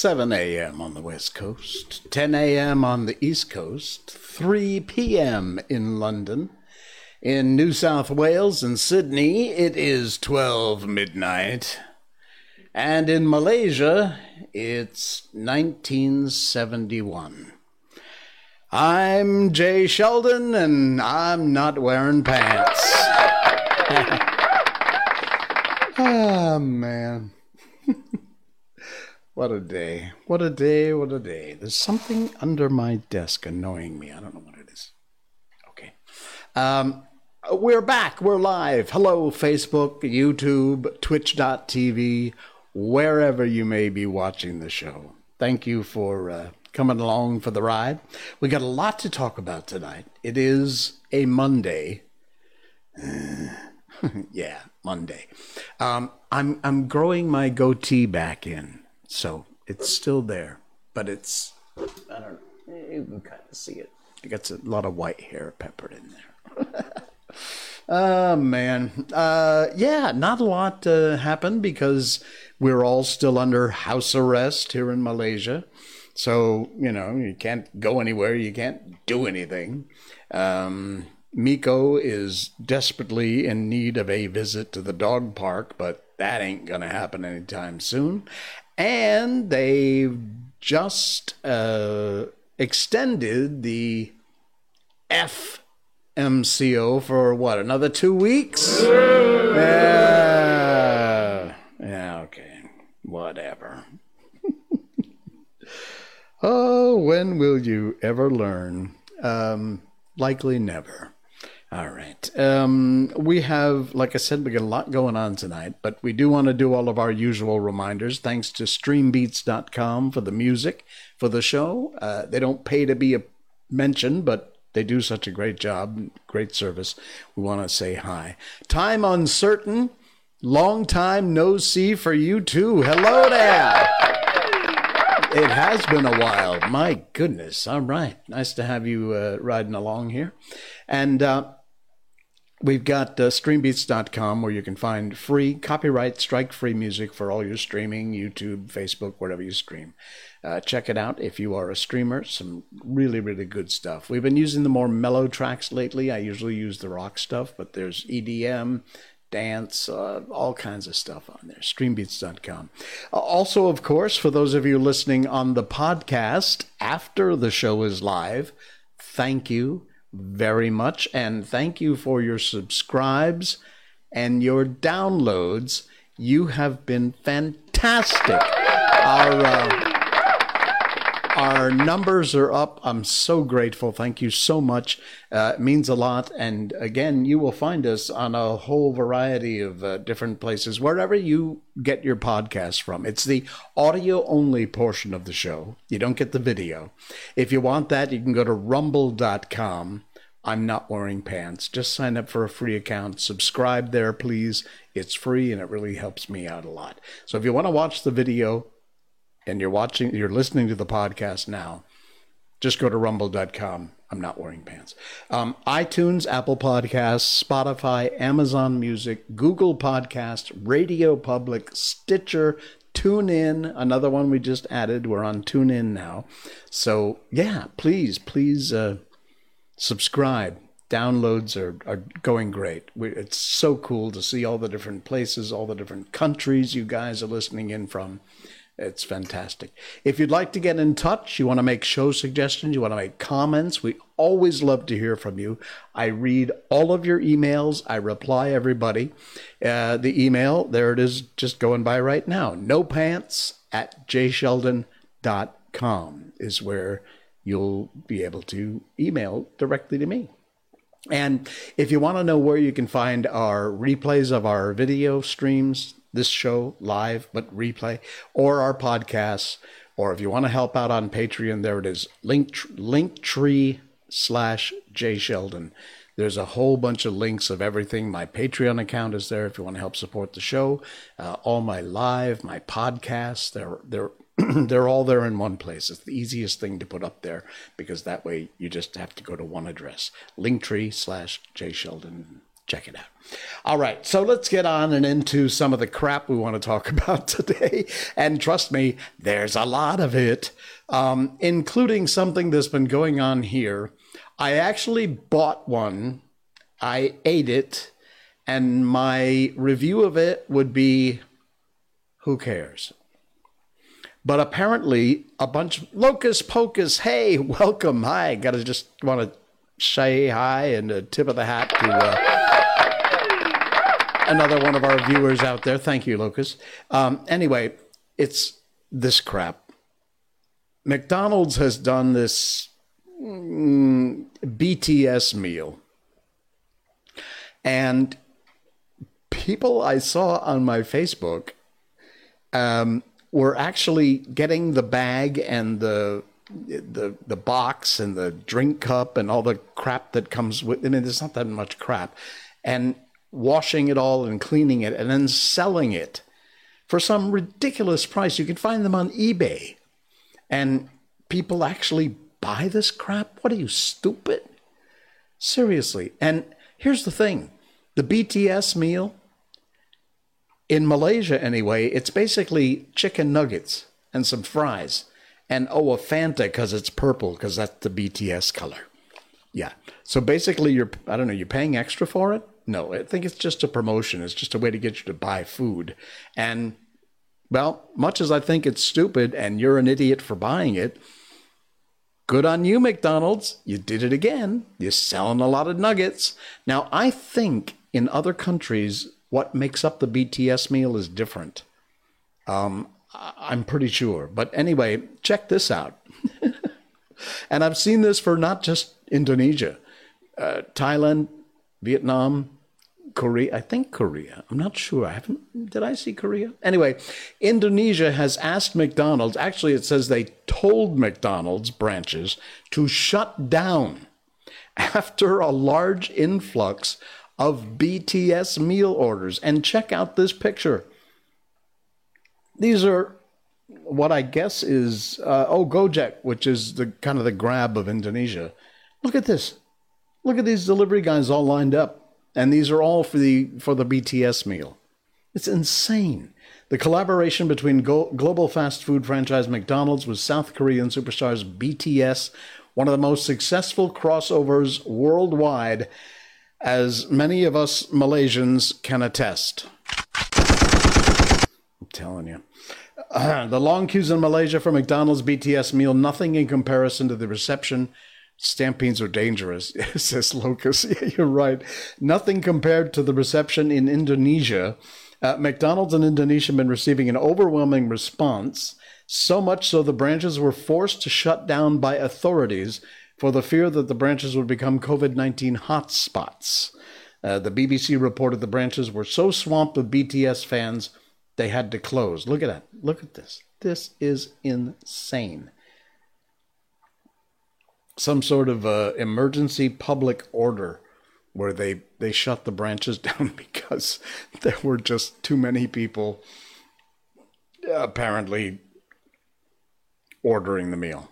7 a.m. on the West Coast, 10 a.m. on the East Coast, 3 p.m. in London. In New South Wales and Sydney, it is 12 midnight. And in Malaysia, it's 1971. I'm Jay Sheldon, and I'm not wearing pants. ah, man. what a day. What a day. What a day. There's something under my desk annoying me. I don't know what it is. Okay. Um, we're back. We're live. Hello, Facebook, YouTube, Twitch.tv, wherever you may be watching the show. Thank you for uh, coming along for the ride. We got a lot to talk about tonight. It is a Monday. yeah, Monday. Um, I'm I'm growing my goatee back in, so it's still there, but it's I don't know. You can kind of see it. It gets a lot of white hair peppered in there. Oh man, uh, yeah, not a lot uh, happened because we're all still under house arrest here in Malaysia. So you know you can't go anywhere, you can't do anything. Um, Miko is desperately in need of a visit to the dog park, but that ain't gonna happen anytime soon. And they've just uh, extended the FMCO for what, another two weeks? Yeah. Yeah, okay. Whatever. oh, when will you ever learn? Um, likely never. All right. Um, we have, like I said, we got a lot going on tonight, but we do want to do all of our usual reminders. Thanks to streambeats.com for the music for the show. Uh, they don't pay to be mentioned, but they do such a great job, great service. We want to say hi. Time uncertain. Long time no see for you too. Hello there. It has been a while. My goodness. All right. Nice to have you uh, riding along here. And uh, we've got uh, streambeats.com where you can find free, copyright, strike free music for all your streaming, YouTube, Facebook, wherever you stream. Uh, check it out if you are a streamer. Some really, really good stuff. We've been using the more mellow tracks lately. I usually use the rock stuff, but there's EDM, dance, uh, all kinds of stuff on there. Streambeats.com. Uh, also, of course, for those of you listening on the podcast after the show is live, thank you very much. And thank you for your subscribes and your downloads. You have been fantastic. Our. Uh, our numbers are up. I'm so grateful. Thank you so much. Uh, it means a lot. And again, you will find us on a whole variety of uh, different places, wherever you get your podcast from. It's the audio only portion of the show. You don't get the video. If you want that, you can go to rumble.com. I'm not wearing pants. Just sign up for a free account. Subscribe there, please. It's free and it really helps me out a lot. So if you want to watch the video, and you're watching, you're listening to the podcast now, just go to rumble.com. I'm not wearing pants. Um, iTunes, Apple Podcasts, Spotify, Amazon Music, Google Podcasts, Radio Public, Stitcher, TuneIn, another one we just added. We're on TuneIn now. So, yeah, please, please uh, subscribe. Downloads are, are going great. We, it's so cool to see all the different places, all the different countries you guys are listening in from. It's fantastic. If you'd like to get in touch, you want to make show suggestions, you want to make comments, we always love to hear from you. I read all of your emails, I reply everybody. Uh, the email, there it is, just going by right now. No pants at jsheldon.com is where you'll be able to email directly to me. And if you want to know where you can find our replays of our video streams, this show live but replay, or our podcasts, or if you want to help out on Patreon, there it is. Link Linktree slash J Sheldon. There's a whole bunch of links of everything. My Patreon account is there if you want to help support the show. Uh, all my live, my podcasts, they're they're they're all there in one place. It's the easiest thing to put up there because that way you just have to go to one address. Linktree slash J Sheldon Check it out. All right, so let's get on and into some of the crap we want to talk about today. And trust me, there's a lot of it, um, including something that's been going on here. I actually bought one, I ate it, and my review of it would be who cares? But apparently, a bunch of locus pocus, hey, welcome, hi. Got to just want to say hi and a tip of the hat to. Uh, another one of our viewers out there. Thank you, Lucas. Um, anyway, it's this crap. McDonald's has done this mm, BTS meal. And people I saw on my Facebook um, were actually getting the bag and the the the box and the drink cup and all the crap that comes with. I mean, there's not that much crap, and washing it all and cleaning it and then selling it for some ridiculous price. You can find them on eBay. And people actually buy this crap? What are you, stupid? Seriously. And here's the thing the BTS meal, in Malaysia anyway, it's basically chicken nuggets and some fries. And oh, a Fanta because it's purple because that's the BTS color. Yeah. So basically, you're, I don't know, you're paying extra for it? No, I think it's just a promotion. It's just a way to get you to buy food. And, well, much as I think it's stupid and you're an idiot for buying it, good on you, McDonald's. You did it again. You're selling a lot of nuggets. Now, I think in other countries, what makes up the BTS meal is different. Um, I'm pretty sure. But anyway, check this out. and I've seen this for not just Indonesia, uh, Thailand, Vietnam, Korea. I think Korea. I'm not sure. I haven't. Did I see Korea? Anyway, Indonesia has asked McDonald's. Actually, it says they told McDonald's branches to shut down after a large influx of BTS meal orders. And check out this picture. These are what I guess is uh, oh Gojek, which is the kind of the grab of Indonesia. Look at this. Look at these delivery guys all lined up, and these are all for the for the BTS meal. It's insane. The collaboration between go- global fast food franchise McDonald's with South Korean superstars BTS, one of the most successful crossovers worldwide, as many of us Malaysians can attest. I'm telling you. Uh, the long queues in Malaysia for McDonald's BTS meal, nothing in comparison to the reception Stampines are dangerous, says Locus. Yeah, you're right. Nothing compared to the reception in Indonesia. Uh, McDonald's in Indonesia have been receiving an overwhelming response, so much so the branches were forced to shut down by authorities for the fear that the branches would become COVID 19 hotspots. Uh, the BBC reported the branches were so swamped with BTS fans they had to close. Look at that. Look at this. This is insane some sort of uh, emergency public order where they they shut the branches down because there were just too many people apparently ordering the meal.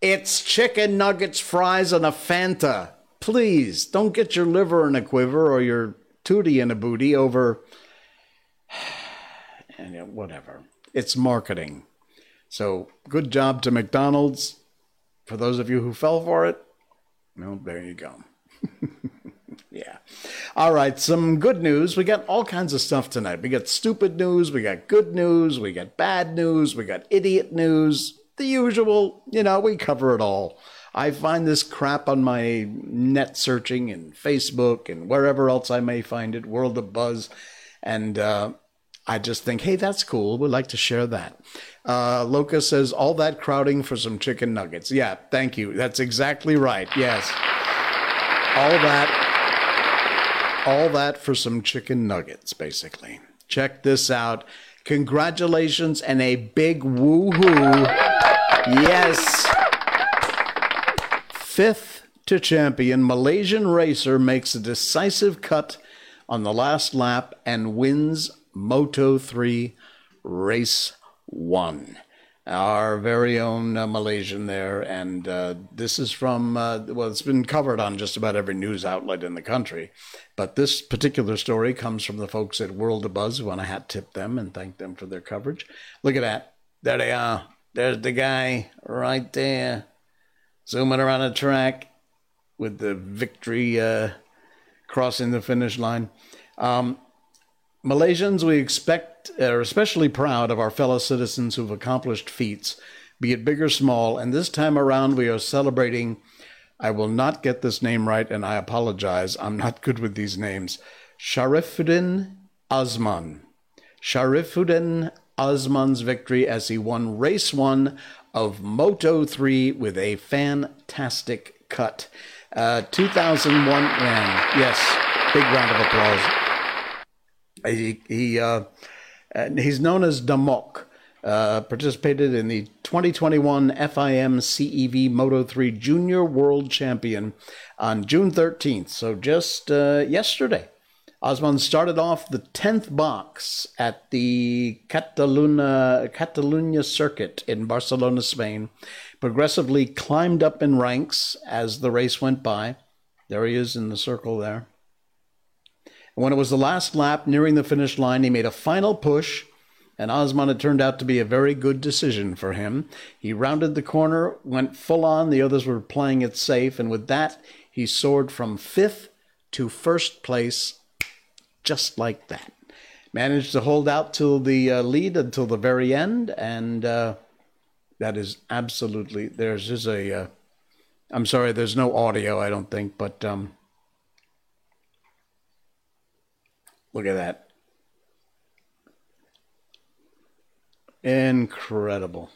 It's chicken nuggets, fries, and a Fanta. Please don't get your liver in a quiver or your tootie in a booty over and whatever. It's marketing. So good job to McDonald's for those of you who fell for it, well, there you go. yeah. All right, some good news. We got all kinds of stuff tonight. We got stupid news, we got good news, we got bad news, we got idiot news. The usual, you know, we cover it all. I find this crap on my net searching and Facebook and wherever else I may find it, World of Buzz. And uh, I just think, hey, that's cool. We'd like to share that. Uh, Loca says, all that crowding for some chicken nuggets. Yeah, thank you. That's exactly right. Yes. All that, all that for some chicken nuggets, basically. Check this out. Congratulations and a big woohoo. Yes. Fifth to champion, Malaysian racer makes a decisive cut on the last lap and wins Moto 3 race one. our very own uh, Malaysian there. And uh, this is from, uh, well, it's been covered on just about every news outlet in the country. But this particular story comes from the folks at World of Buzz. We want to hat tip them and thank them for their coverage. Look at that. There they are. There's the guy right there, zooming around the track with the victory uh, crossing the finish line. Um, Malaysians, we expect, are especially proud of our fellow citizens who've accomplished feats, be it big or small. And this time around, we are celebrating. I will not get this name right, and I apologize. I'm not good with these names. Sharifuddin Osman. Sharifuddin Osman's victory as he won race one of Moto 3 with a fantastic cut. Uh, 2001 win. Yes, big round of applause. He, he uh, he's known as Damok. Uh, participated in the 2021 FIM CEV Moto 3 Junior World Champion on June 13th, so just uh, yesterday. Osman started off the 10th box at the Cataluna, Catalunya circuit in Barcelona, Spain, progressively climbed up in ranks as the race went by. There he is in the circle there. And when it was the last lap nearing the finish line, he made a final push, and Osman had turned out to be a very good decision for him. He rounded the corner, went full on, the others were playing it safe, and with that, he soared from fifth to first place just like that. Managed to hold out till the uh, lead until the very end, and uh, that is absolutely there's is a. am uh, sorry, there's no audio, I don't think, but um, Look at that. Incredible.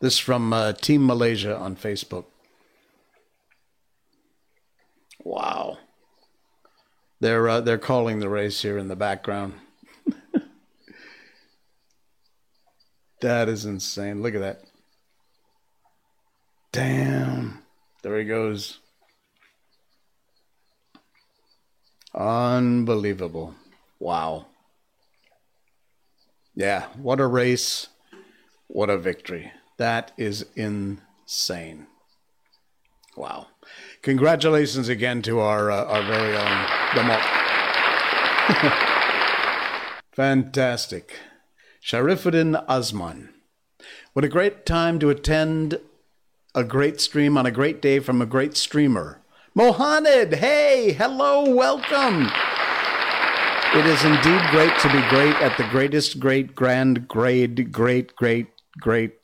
This is from uh, Team Malaysia on Facebook. Wow. They're uh, they're calling the race here in the background. that is insane. Look at that. Damn. There he goes. Unbelievable. Wow. Yeah, what a race. What a victory. That is insane. Wow. Congratulations again to our uh, our very own Damok. Fantastic. Sharifuddin Osman. What a great time to attend a great stream on a great day from a great streamer. Mohaned, hey, hello, welcome. It is indeed great to be great at the greatest, great, grand, grade, great, great, great.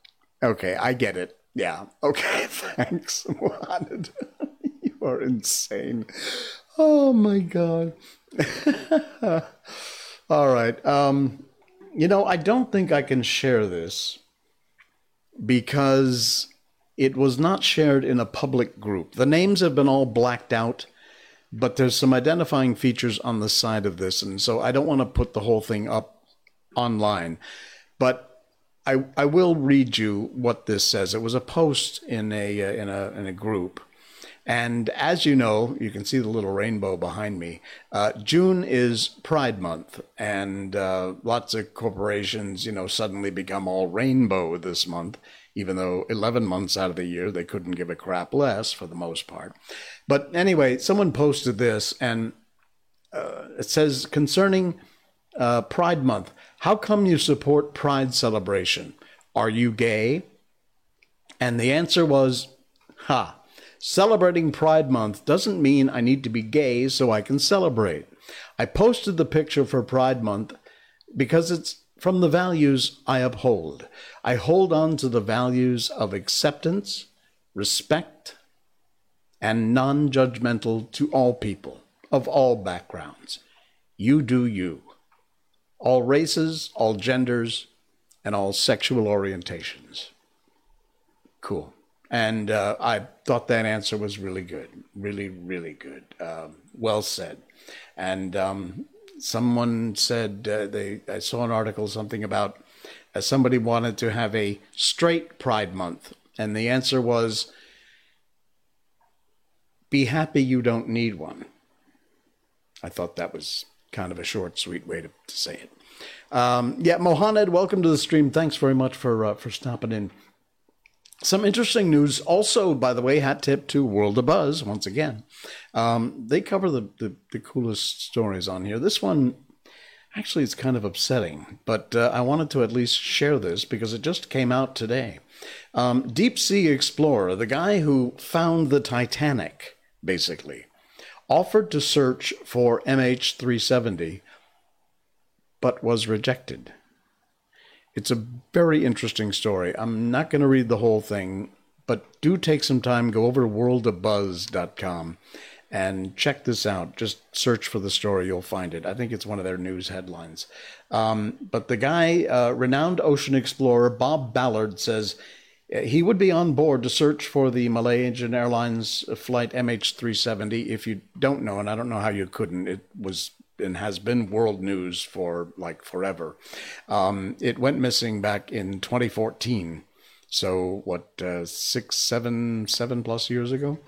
Okay, I get it. Yeah. Okay, thanks, you are insane. Oh my god. All right. Um, you know, I don't think I can share this because it was not shared in a public group. The names have been all blacked out but there's some identifying features on the side of this, and so I don't want to put the whole thing up online, but I I will read you what this says. It was a post in a uh, in a in a group. And as you know, you can see the little rainbow behind me. Uh, June is Pride Month, and uh, lots of corporations, you know, suddenly become all rainbow this month, even though 11 months out of the year they couldn't give a crap less for the most part. But anyway, someone posted this, and uh, it says concerning uh, Pride Month, how come you support Pride celebration? Are you gay? And the answer was, ha, celebrating Pride Month doesn't mean I need to be gay so I can celebrate. I posted the picture for Pride Month because it's from the values I uphold. I hold on to the values of acceptance, respect, and non judgmental to all people of all backgrounds. You do you. All races, all genders, and all sexual orientations. Cool. And uh, I thought that answer was really good. Really, really good. Um, well said. And um, someone said, uh, they, I saw an article, something about uh, somebody wanted to have a straight Pride Month. And the answer was, be happy you don't need one. I thought that was kind of a short, sweet way to, to say it. Um, yeah, Mohamed, welcome to the stream. Thanks very much for uh, for stopping in. Some interesting news. Also, by the way, hat tip to World of Buzz once again. Um, they cover the, the, the coolest stories on here. This one, actually, it's kind of upsetting, but uh, I wanted to at least share this because it just came out today. Um, Deep Sea Explorer, the guy who found the Titanic, basically, offered to search for MH370, but was rejected. It's a very interesting story. I'm not going to read the whole thing, but do take some time, go over to worldofbuzz.com and check this out. Just search for the story, you'll find it. I think it's one of their news headlines. Um, but the guy, uh, renowned ocean explorer Bob Ballard, says he would be on board to search for the Malaysian Airlines flight MH370. If you don't know, and I don't know how you couldn't, it was and has been world news for like forever. Um, it went missing back in 2014. So what, uh, six, seven, seven plus years ago,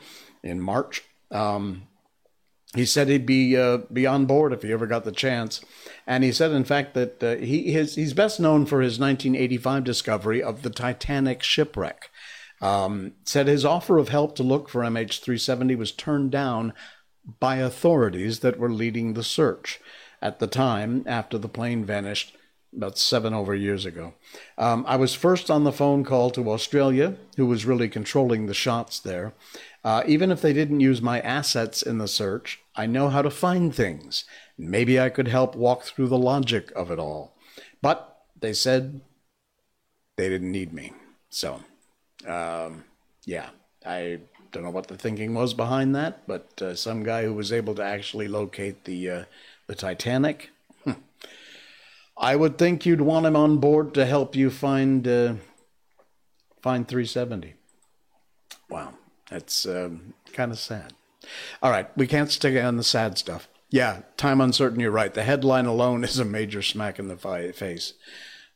in March. Um, he said he'd be uh, be on board if he ever got the chance, and he said, in fact, that uh, he his, he's best known for his 1985 discovery of the Titanic shipwreck. Um, said his offer of help to look for MH370 was turned down by authorities that were leading the search at the time after the plane vanished about seven over years ago. Um, I was first on the phone call to Australia, who was really controlling the shots there. Uh, even if they didn't use my assets in the search, I know how to find things. Maybe I could help walk through the logic of it all. But they said they didn't need me. So, um, yeah, I don't know what the thinking was behind that, but uh, some guy who was able to actually locate the uh, the Titanic. Hmm. I would think you'd want him on board to help you find uh, find 370. Wow, that's um, kind of sad. All right, we can't stick on the sad stuff. Yeah, time uncertain. You're right. The headline alone is a major smack in the face.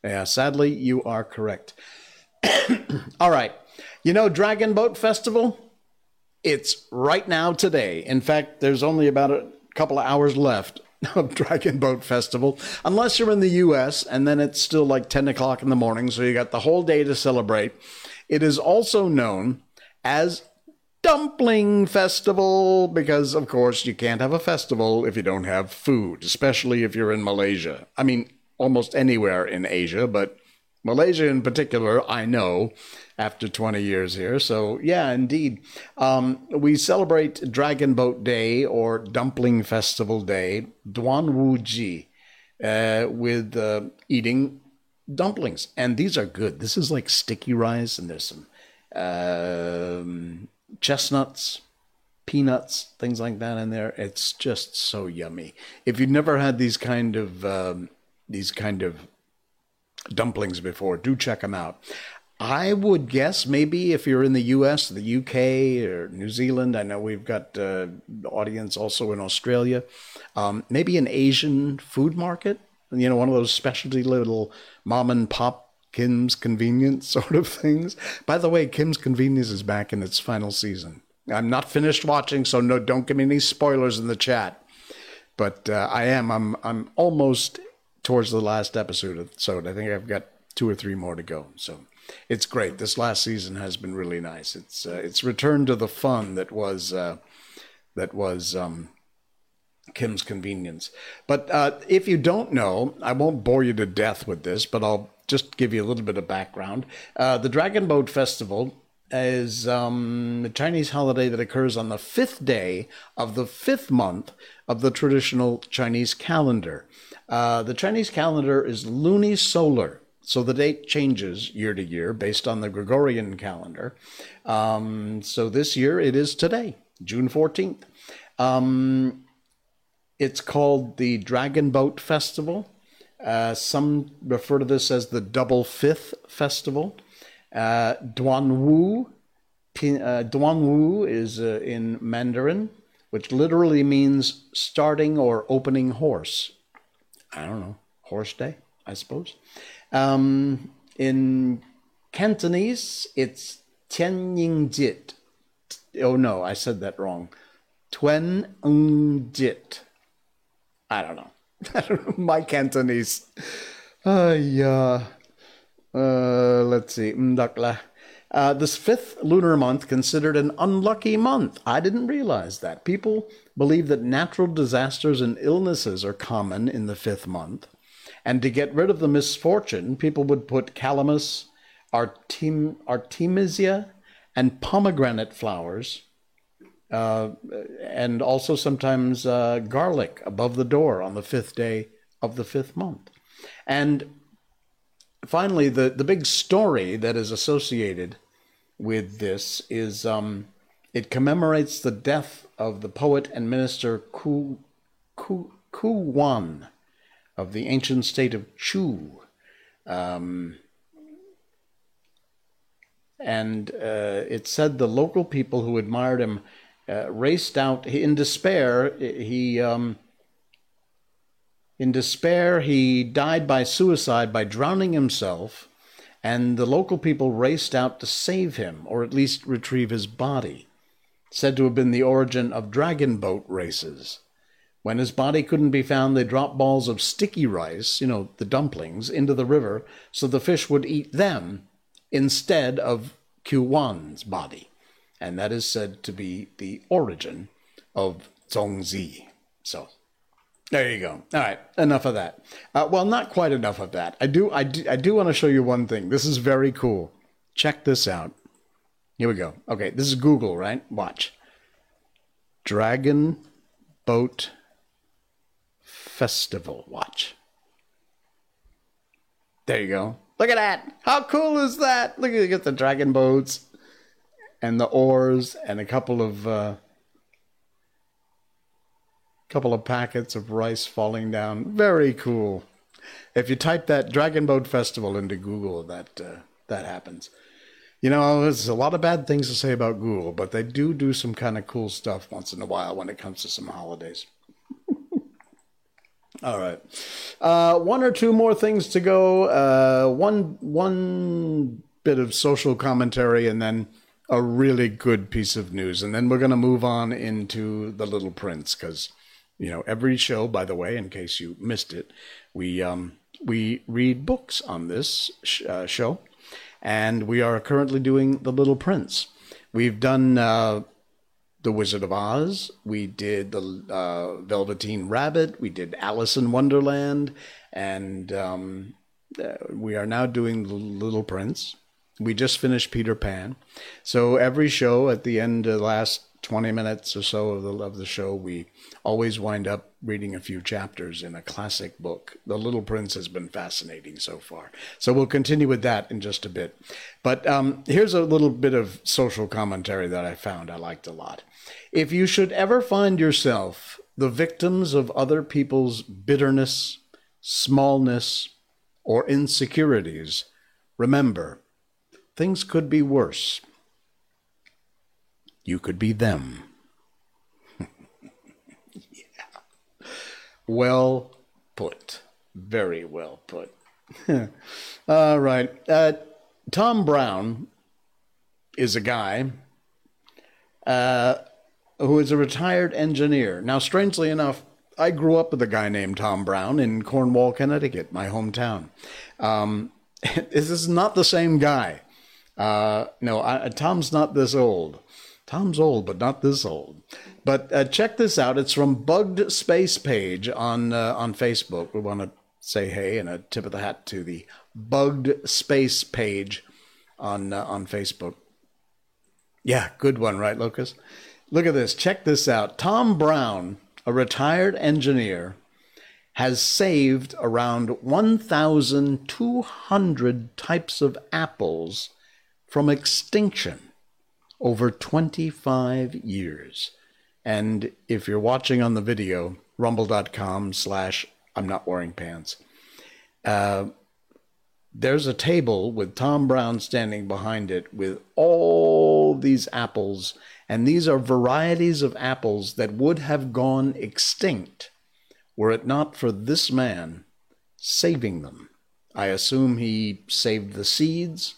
Yeah, sadly, you are correct. All right. You know Dragon Boat Festival? It's right now today. In fact, there's only about a couple of hours left of Dragon Boat Festival, unless you're in the US, and then it's still like 10 o'clock in the morning, so you got the whole day to celebrate. It is also known as Dumpling Festival because, of course, you can't have a festival if you don't have food, especially if you're in Malaysia. I mean, almost anywhere in Asia, but Malaysia in particular, I know after 20 years here. So, yeah, indeed. Um, we celebrate Dragon Boat Day or Dumpling Festival Day, Duan Wu Ji, uh, with uh, eating dumplings. And these are good. This is like sticky rice, and there's some um, chestnuts, peanuts, things like that in there. It's just so yummy. If you've never had these kind of um, these kind of dumplings before, do check them out. I would guess maybe if you're in the US, the UK, or New Zealand, I know we've got uh, audience also in Australia, um, maybe an Asian food market, you know, one of those specialty little mom and pop Kim's Convenience sort of things. By the way, Kim's Convenience is back in its final season. I'm not finished watching, so no, don't give me any spoilers in the chat. But uh, I am. I'm. I'm almost towards the last episode. So I think I've got two or three more to go. So it's great. This last season has been really nice. It's uh, it's returned to the fun that was uh, that was um, Kim's Convenience. But uh, if you don't know, I won't bore you to death with this, but I'll just give you a little bit of background. Uh, the Dragon Boat Festival is um, a Chinese holiday that occurs on the fifth day of the fifth month of the traditional Chinese calendar. Uh, the Chinese calendar is lunisolar. So the date changes year to year based on the Gregorian calendar. Um, so this year it is today, June 14th. Um, it's called the Dragon Boat Festival. Uh, some refer to this as the Double Fifth Festival. Uh, Duanwu, uh, Duanwu is uh, in Mandarin, which literally means starting or opening horse. I don't know, horse day, I suppose. Um, in Cantonese, it's Tianyingjit. Oh no, I said that wrong. Tuen Jit. I don't know. My Cantonese. Uh, yeah. Uh, let's see. Uh, this fifth lunar month considered an unlucky month. I didn't realize that. People believe that natural disasters and illnesses are common in the fifth month. And to get rid of the misfortune, people would put calamus, artem- artemisia, and pomegranate flowers, uh, and also sometimes uh, garlic above the door on the fifth day of the fifth month. And finally, the, the big story that is associated with this is um, it commemorates the death of the poet and minister Ku, Ku, Ku Wan of the ancient state of Chu. Um, and uh, it said the local people who admired him uh, raced out in despair. He um, in despair he died by suicide by drowning himself, and the local people raced out to save him, or at least retrieve his body. Said to have been the origin of dragon boat races. When his body couldn't be found, they dropped balls of sticky rice, you know, the dumplings, into the river so the fish would eat them instead of Qu Yuan's body. And that is said to be the origin of Zongzi. So there you go. All right, enough of that. Uh, well, not quite enough of that. I do, I do, I do want to show you one thing. This is very cool. Check this out. Here we go. Okay, this is Google, right? Watch. Dragon Boat Festival. Watch. There you go. Look at that. How cool is that? Look at the dragon boats and the oars and a couple of uh, couple of packets of rice falling down. Very cool. If you type that Dragon Boat Festival into Google, that uh, that happens. You know, there's a lot of bad things to say about Google, but they do do some kind of cool stuff once in a while when it comes to some holidays. All right. Uh, one or two more things to go. Uh, one one bit of social commentary, and then a really good piece of news, and then we're going to move on into the Little Prince because you know every show. By the way, in case you missed it, we um, we read books on this sh- uh, show, and we are currently doing the Little Prince. We've done uh, the Wizard of Oz. We did the uh, Velveteen Rabbit. We did Alice in Wonderland, and um, uh, we are now doing the Little Prince. We just finished Peter Pan. So every show at the end of the last 20 minutes or so of the, of the show, we always wind up reading a few chapters in a classic book. The Little Prince has been fascinating so far. So we'll continue with that in just a bit. But um, here's a little bit of social commentary that I found I liked a lot. If you should ever find yourself the victims of other people's bitterness, smallness, or insecurities, remember, things could be worse. You could be them. yeah. Well put. Very well put. All right. Uh, Tom Brown is a guy uh, who is a retired engineer. Now, strangely enough, I grew up with a guy named Tom Brown in Cornwall, Connecticut, my hometown. Um, this is not the same guy. Uh, no, I, Tom's not this old. Tom's old, but not this old. But uh, check this out. It's from Bugged Space page on uh, on Facebook. We want to say hey and a tip of the hat to the Bugged Space page on uh, on Facebook. Yeah, good one, right, Lucas? Look at this. Check this out. Tom Brown, a retired engineer, has saved around 1,200 types of apples from extinction over 25 years. And if you're watching on the video, rumble.com slash I'm not wearing pants, uh, there's a table with Tom Brown standing behind it with all these apples. And these are varieties of apples that would have gone extinct were it not for this man saving them. I assume he saved the seeds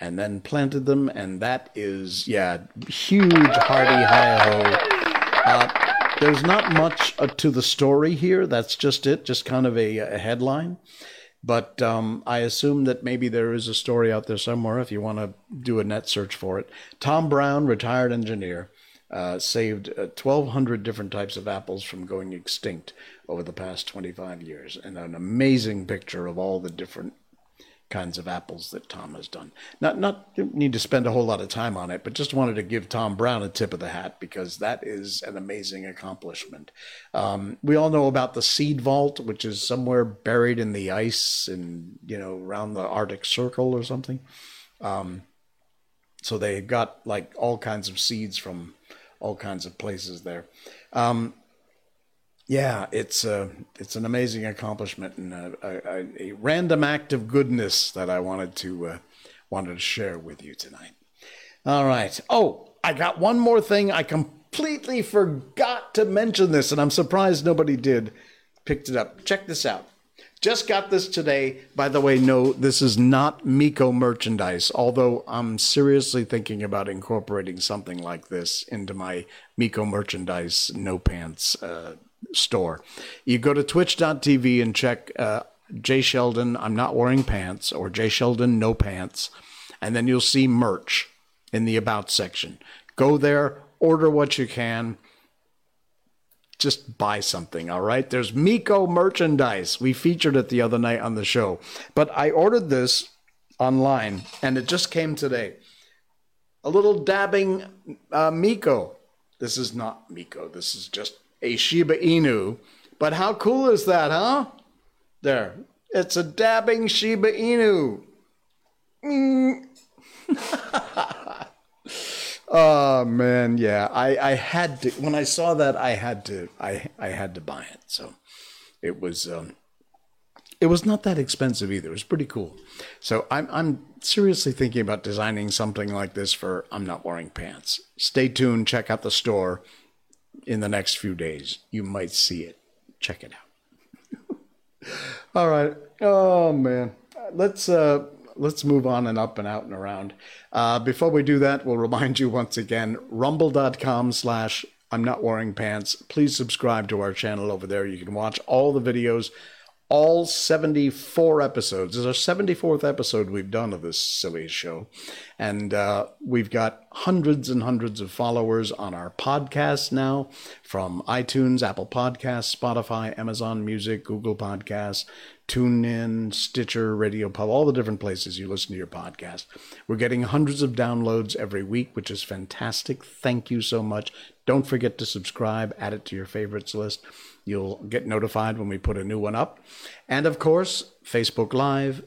and then planted them, and that is, yeah, huge, hearty hi ho. Uh, there's not much uh, to the story here. That's just it, just kind of a, a headline. But um, I assume that maybe there is a story out there somewhere if you want to do a net search for it. Tom Brown, retired engineer, uh, saved uh, 1,200 different types of apples from going extinct over the past 25 years. And an amazing picture of all the different kinds of apples that Tom has done. Not not need to spend a whole lot of time on it, but just wanted to give Tom Brown a tip of the hat because that is an amazing accomplishment. Um, we all know about the seed vault, which is somewhere buried in the ice and you know around the Arctic Circle or something. Um, so they got like all kinds of seeds from all kinds of places there. Um, yeah, it's a uh, it's an amazing accomplishment and a, a, a, random act of goodness that I wanted to uh, wanted to share with you tonight. All right. Oh, I got one more thing. I completely forgot to mention this, and I'm surprised nobody did. Picked it up. Check this out. Just got this today. By the way, no, this is not Miko merchandise, although I'm seriously thinking about incorporating something like this into my Miko merchandise no pants uh, store. You go to twitch.tv and check uh, Jay Sheldon, I'm not wearing pants, or Jay Sheldon, no pants, and then you'll see merch in the About section. Go there, order what you can. Just buy something, all right? There's Miko merchandise. We featured it the other night on the show. But I ordered this online and it just came today. A little dabbing uh, Miko. This is not Miko. This is just a Shiba Inu. But how cool is that, huh? There. It's a dabbing Shiba Inu. Mm. oh man, yeah. I, I had to when I saw that I had to I I had to buy it. So it was um it was not that expensive either. It was pretty cool. So I'm I'm seriously thinking about designing something like this for I'm not wearing pants. Stay tuned, check out the store in the next few days. You might see it. Check it out. All right. Oh man. Let's uh let's move on and up and out and around. Uh, before we do that, we'll remind you once again, rumble.com slash I'm not wearing pants. Please subscribe to our channel over there. You can watch all the videos all 74 episodes. This is our 74th episode we've done of this silly show. And uh, we've got hundreds and hundreds of followers on our podcast now from iTunes, Apple Podcasts, Spotify, Amazon Music, Google Podcasts, TuneIn, Stitcher, Radio Pub, all the different places you listen to your podcast. We're getting hundreds of downloads every week, which is fantastic. Thank you so much. Don't forget to subscribe, add it to your favorites list. You'll get notified when we put a new one up. And of course, Facebook Live,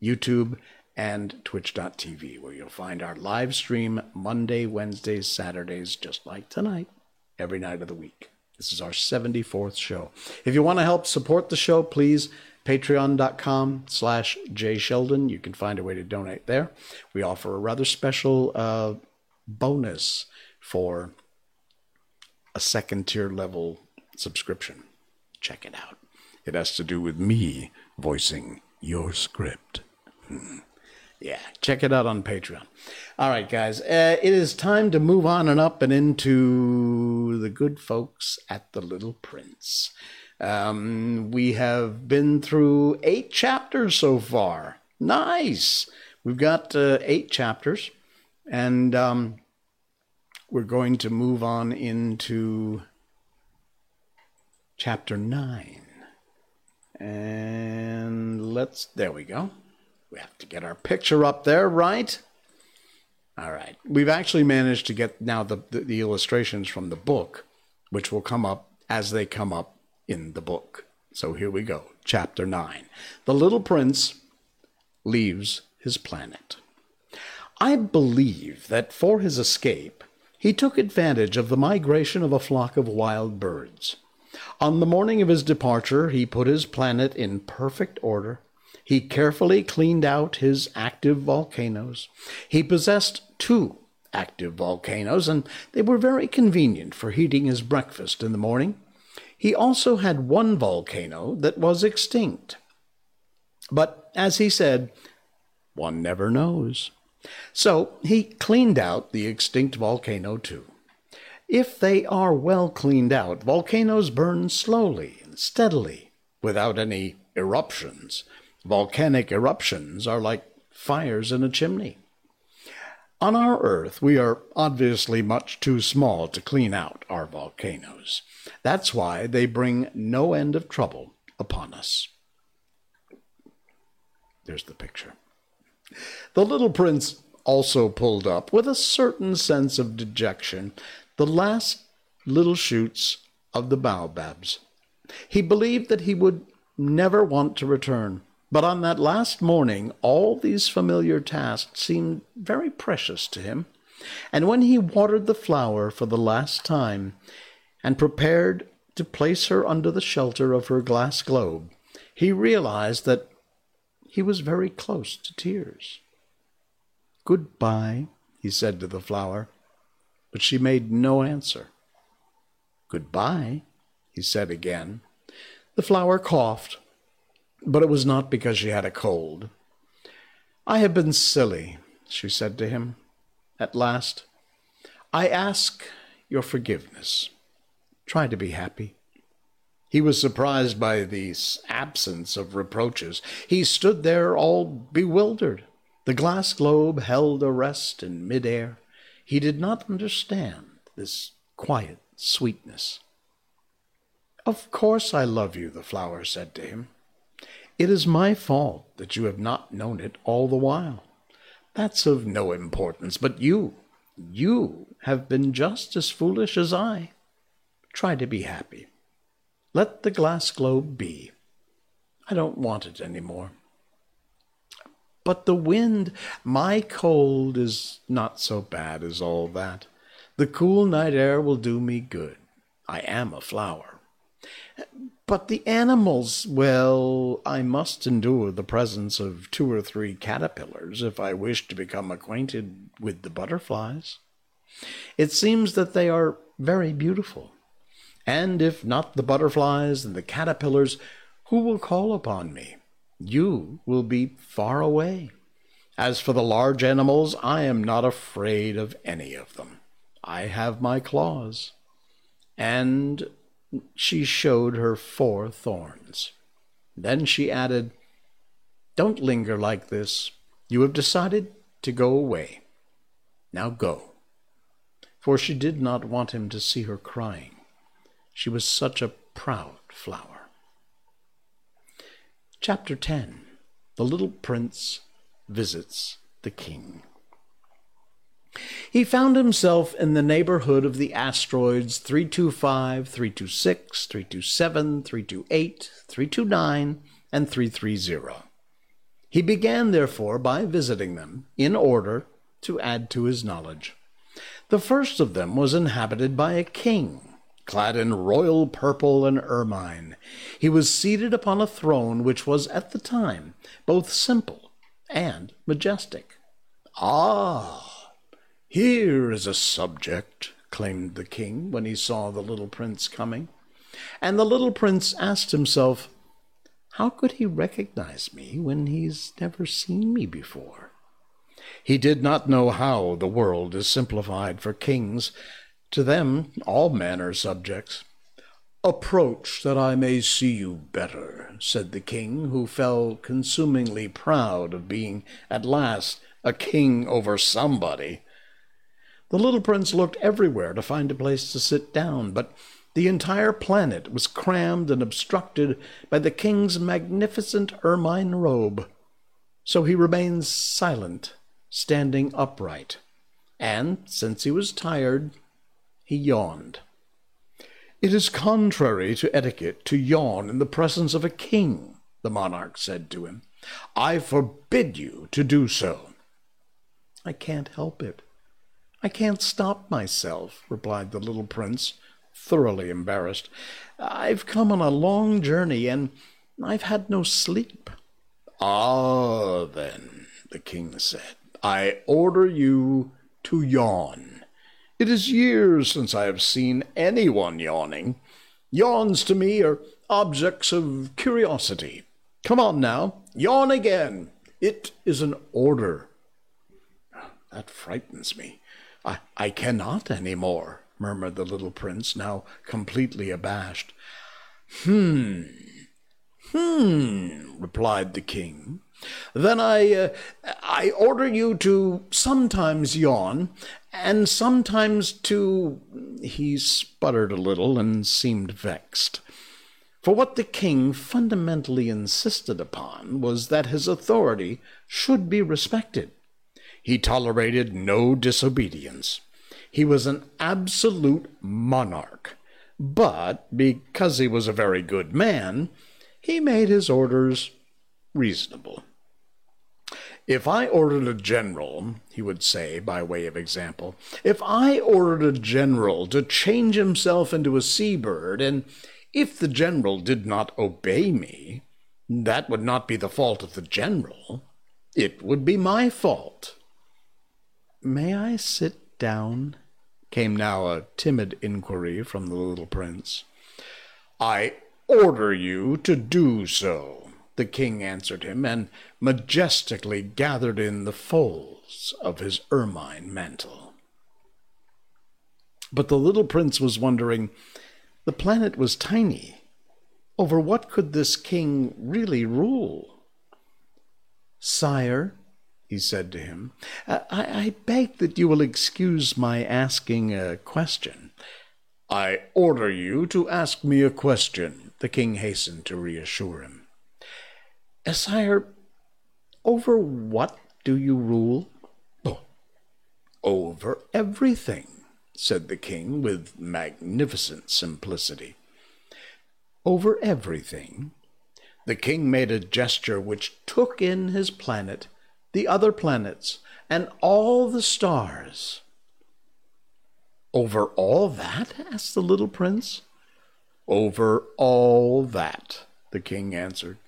YouTube, and twitch.tv, where you'll find our live stream Monday, Wednesdays, Saturdays, just like tonight, every night of the week. This is our 74th show. If you want to help support the show, please patreon.com slash jsheldon. You can find a way to donate there. We offer a rather special uh, bonus for a second tier level subscription. Check it out. It has to do with me voicing your script. Hmm. Yeah, check it out on Patreon. All right, guys, uh, it is time to move on and up and into the good folks at the Little Prince. Um, we have been through eight chapters so far. Nice. We've got uh, eight chapters, and um, we're going to move on into chapter 9. And let's, there we go. We have to get our picture up there, right? All right. We've actually managed to get now the, the, the illustrations from the book, which will come up as they come up in the book. So here we go. Chapter 9. The little prince leaves his planet. I believe that for his escape, he took advantage of the migration of a flock of wild birds. On the morning of his departure, he put his planet in perfect order. He carefully cleaned out his active volcanoes. He possessed two active volcanoes, and they were very convenient for heating his breakfast in the morning. He also had one volcano that was extinct. But as he said, one never knows. So he cleaned out the extinct volcano too. If they are well cleaned out, volcanoes burn slowly and steadily without any eruptions. Volcanic eruptions are like fires in a chimney. On our Earth, we are obviously much too small to clean out our volcanoes. That's why they bring no end of trouble upon us. There's the picture. The little prince also pulled up, with a certain sense of dejection, the last little shoots of the baobabs. He believed that he would never want to return. But on that last morning, all these familiar tasks seemed very precious to him. And when he watered the flower for the last time and prepared to place her under the shelter of her glass globe, he realized that he was very close to tears. Goodbye, he said to the flower, but she made no answer. Goodbye, he said again. The flower coughed but it was not because she had a cold. I have been silly, she said to him. At last, I ask your forgiveness. Try to be happy. He was surprised by the absence of reproaches. He stood there all bewildered. The glass globe held arrest in midair. He did not understand this quiet sweetness. Of course I love you, the flower said to him. It is my fault that you have not known it all the while. That's of no importance, but you, you have been just as foolish as I. Try to be happy. Let the glass globe be. I don't want it any more. But the wind, my cold is not so bad as all that. The cool night air will do me good. I am a flower. But the animals, well, I must endure the presence of two or three caterpillars if I wish to become acquainted with the butterflies. It seems that they are very beautiful. And if not the butterflies and the caterpillars, who will call upon me? You will be far away. As for the large animals, I am not afraid of any of them. I have my claws. And she showed her four thorns. Then she added, Don't linger like this. You have decided to go away. Now go. For she did not want him to see her crying. She was such a proud flower. Chapter 10 The Little Prince Visits the King. He found himself in the neighborhood of the asteroids 325, 326, 327, 328, 329, and 330. He began, therefore, by visiting them in order to add to his knowledge. The first of them was inhabited by a king, clad in royal purple and ermine. He was seated upon a throne which was at the time both simple and majestic. Ah! Here is a subject, claimed the king when he saw the little prince coming. And the little prince asked himself, How could he recognize me when he's never seen me before? He did not know how the world is simplified for kings. To them, all men are subjects. Approach that I may see you better, said the king, who fell consumingly proud of being at last a king over somebody. The little prince looked everywhere to find a place to sit down, but the entire planet was crammed and obstructed by the king's magnificent ermine robe. So he remained silent, standing upright, and, since he was tired, he yawned. It is contrary to etiquette to yawn in the presence of a king, the monarch said to him. I forbid you to do so. I can't help it, I can't stop myself, replied the little prince, thoroughly embarrassed. I've come on a long journey, and I've had no sleep. Ah, then, the king said, I order you to yawn. It is years since I have seen anyone yawning. Yawns to me are objects of curiosity. Come on now, yawn again. It is an order. That frightens me. I, I cannot any more, murmured the little prince, now completely abashed. Hmm, hmm, replied the king. Then I, uh, I order you to sometimes yawn, and sometimes too, He sputtered a little and seemed vexed. For what the king fundamentally insisted upon was that his authority should be respected. He tolerated no disobedience. He was an absolute monarch. But because he was a very good man, he made his orders reasonable. If I ordered a general, he would say, by way of example, if I ordered a general to change himself into a seabird, and if the general did not obey me, that would not be the fault of the general. It would be my fault. May I sit down? came now a timid inquiry from the little prince. I order you to do so, the king answered him, and majestically gathered in the folds of his ermine mantle. But the little prince was wondering the planet was tiny. Over what could this king really rule? Sire, he said to him, I, I beg that you will excuse my asking a question. I order you to ask me a question, the king hastened to reassure him. Sire, over what do you rule? Oh, over everything, said the king with magnificent simplicity. Over everything? The king made a gesture which took in his planet the other planets, and all the stars. Over all that? asked the little prince. Over all that, the king answered.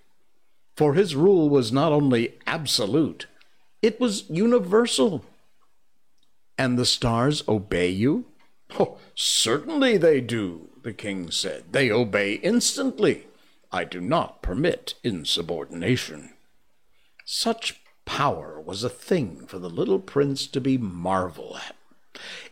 For his rule was not only absolute, it was universal. And the stars obey you? Oh, certainly they do, the king said. They obey instantly. I do not permit insubordination. Such Power was a thing for the little prince to be marvel at.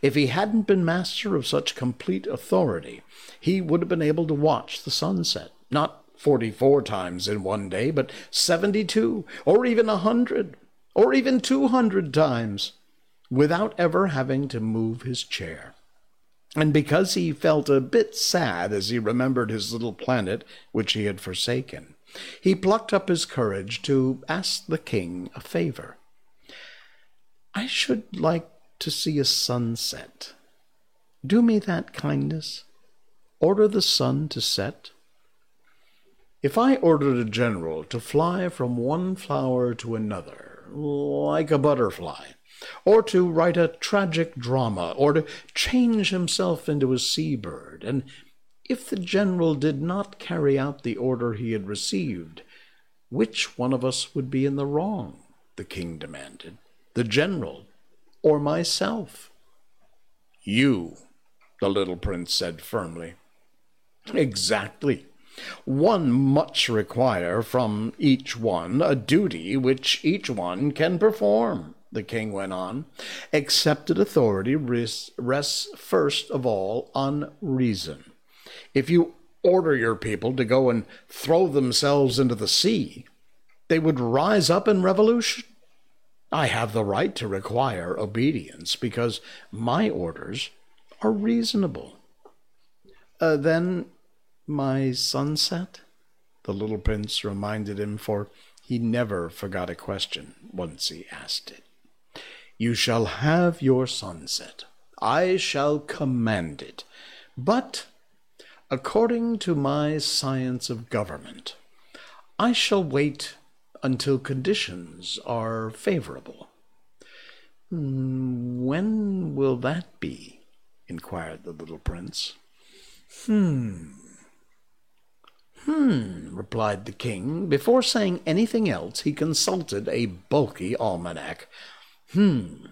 If he hadn't been master of such complete authority, he would have been able to watch the sunset, not forty four times in one day, but seventy two, or even a hundred, or even two hundred times, without ever having to move his chair. And because he felt a bit sad as he remembered his little planet which he had forsaken, he plucked up his courage to ask the king a favor. I should like to see a sunset. Do me that kindness. Order the sun to set. If I ordered a general to fly from one flower to another, like a butterfly, or to write a tragic drama, or to change himself into a seabird, and if the general did not carry out the order he had received, which one of us would be in the wrong? the king demanded. The general or myself? You, the little prince said firmly. Exactly. One much require from each one a duty which each one can perform, the king went on. Accepted authority rests first of all on reason. If you order your people to go and throw themselves into the sea, they would rise up in revolution. I have the right to require obedience because my orders are reasonable. Uh, then my sunset? The little prince reminded him, for he never forgot a question once he asked it. You shall have your sunset. I shall command it. But according to my science of government, I shall wait until conditions are favorable. Hmm, when will that be? inquired the little prince. Hmm. Hmm, replied the king. Before saying anything else, he consulted a bulky almanac. Hmm.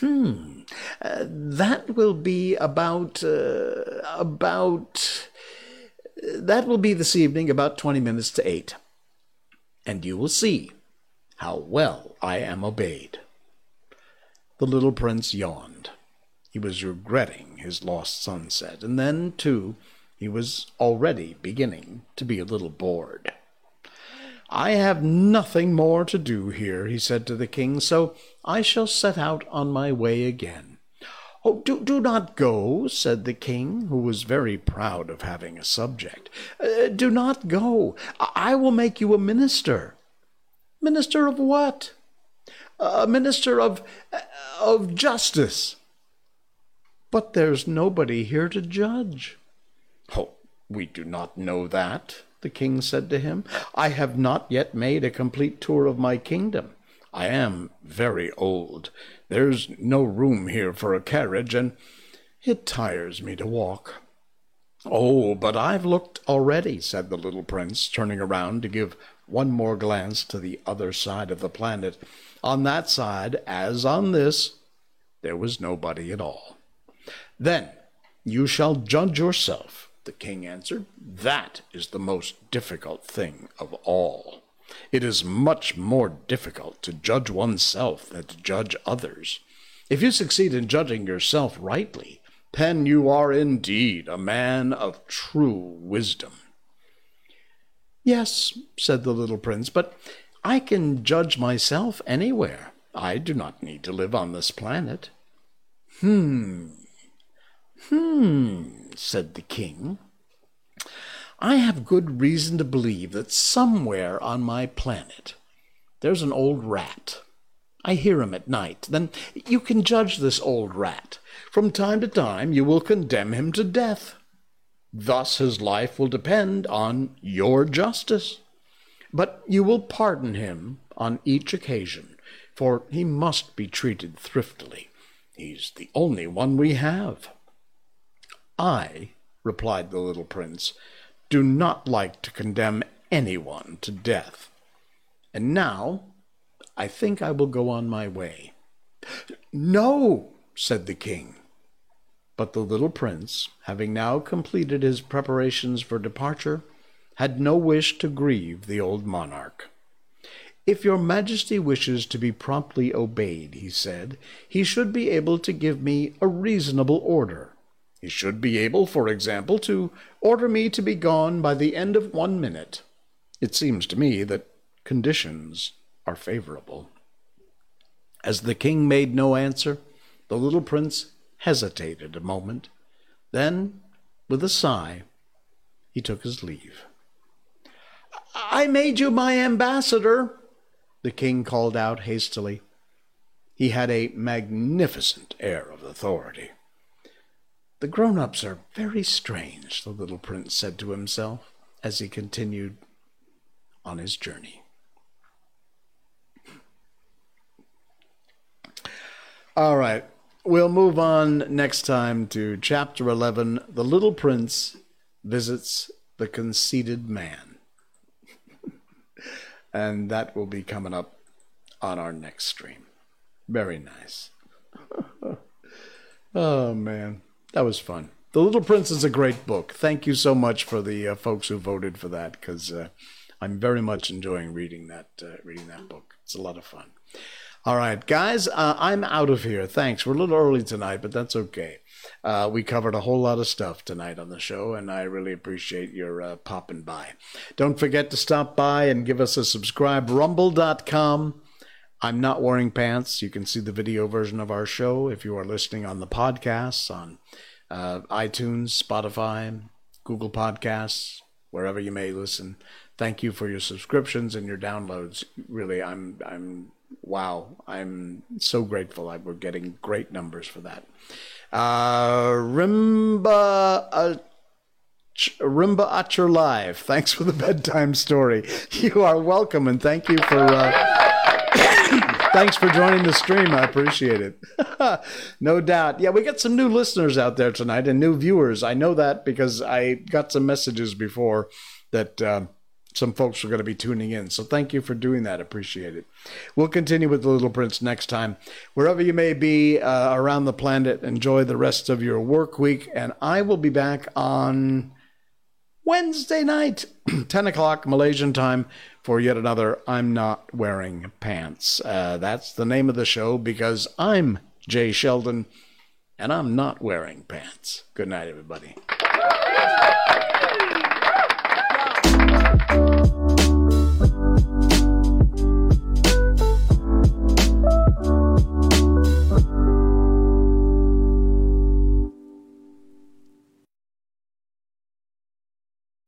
Hmm. Uh, that will be about uh, about that will be this evening about 20 minutes to 8. And you will see how well I am obeyed. The little prince yawned. He was regretting his lost sunset, and then, too, he was already beginning to be a little bored. I have nothing more to do here, he said to the king, so I shall set out on my way again. Oh, do, do not go, said the king, who was very proud of having a subject. Uh, do not go. I will make you a minister. Minister of what? A minister of, of justice. But there's nobody here to judge. Oh, we do not know that, the king said to him. I have not yet made a complete tour of my kingdom. I am very old. There's no room here for a carriage, and it tires me to walk. Oh, but I've looked already, said the little prince, turning around to give one more glance to the other side of the planet. On that side, as on this, there was nobody at all. Then you shall judge yourself, the king answered. That is the most difficult thing of all. It is much more difficult to judge oneself than to judge others. If you succeed in judging yourself rightly, then you are indeed a man of true wisdom. Yes, said the little prince, but I can judge myself anywhere. I do not need to live on this planet. Hmm, hmm, said the king. I have good reason to believe that somewhere on my planet there's an old rat. I hear him at night. Then you can judge this old rat. From time to time you will condemn him to death. Thus his life will depend on your justice. But you will pardon him on each occasion, for he must be treated thriftily. He's the only one we have. I, replied the little prince, do not like to condemn anyone to death. And now I think I will go on my way. No, said the king. But the little prince, having now completed his preparations for departure, had no wish to grieve the old monarch. If your majesty wishes to be promptly obeyed, he said, he should be able to give me a reasonable order. He should be able, for example, to order me to be gone by the end of one minute. It seems to me that conditions are favorable. As the king made no answer, the little prince hesitated a moment. Then, with a sigh, he took his leave. I made you my ambassador, the king called out hastily. He had a magnificent air of authority. The grown ups are very strange, the little prince said to himself as he continued on his journey. All right, we'll move on next time to chapter 11 The Little Prince Visits the Conceited Man. and that will be coming up on our next stream. Very nice. oh, man. That was fun. The Little Prince is a great book. Thank you so much for the uh, folks who voted for that because uh, I'm very much enjoying reading that uh, reading that book. It's a lot of fun. All right, guys, uh, I'm out of here. Thanks. We're a little early tonight, but that's okay. Uh, we covered a whole lot of stuff tonight on the show, and I really appreciate your uh, popping by. Don't forget to stop by and give us a subscribe. Rumble.com. I'm not wearing pants. You can see the video version of our show if you are listening on the podcasts on uh, iTunes, Spotify, Google Podcasts, wherever you may listen. Thank you for your subscriptions and your downloads. Really, I'm I'm wow. I'm so grateful. I, we're getting great numbers for that. Uh, Rimba. Uh, Rimba Live. Thanks for the bedtime story. You are welcome, and thank you for. Uh, Thanks for joining the stream. I appreciate it. no doubt. Yeah, we got some new listeners out there tonight and new viewers. I know that because I got some messages before that uh, some folks are going to be tuning in. So thank you for doing that. Appreciate it. We'll continue with the Little Prince next time. Wherever you may be uh, around the planet, enjoy the rest of your work week. And I will be back on Wednesday night, 10 o'clock Malaysian time for yet another I'm Not Wearing Pants. Uh, that's the name of the show because I'm Jay Sheldon. and I'm not wearing pants. Good night, everybody.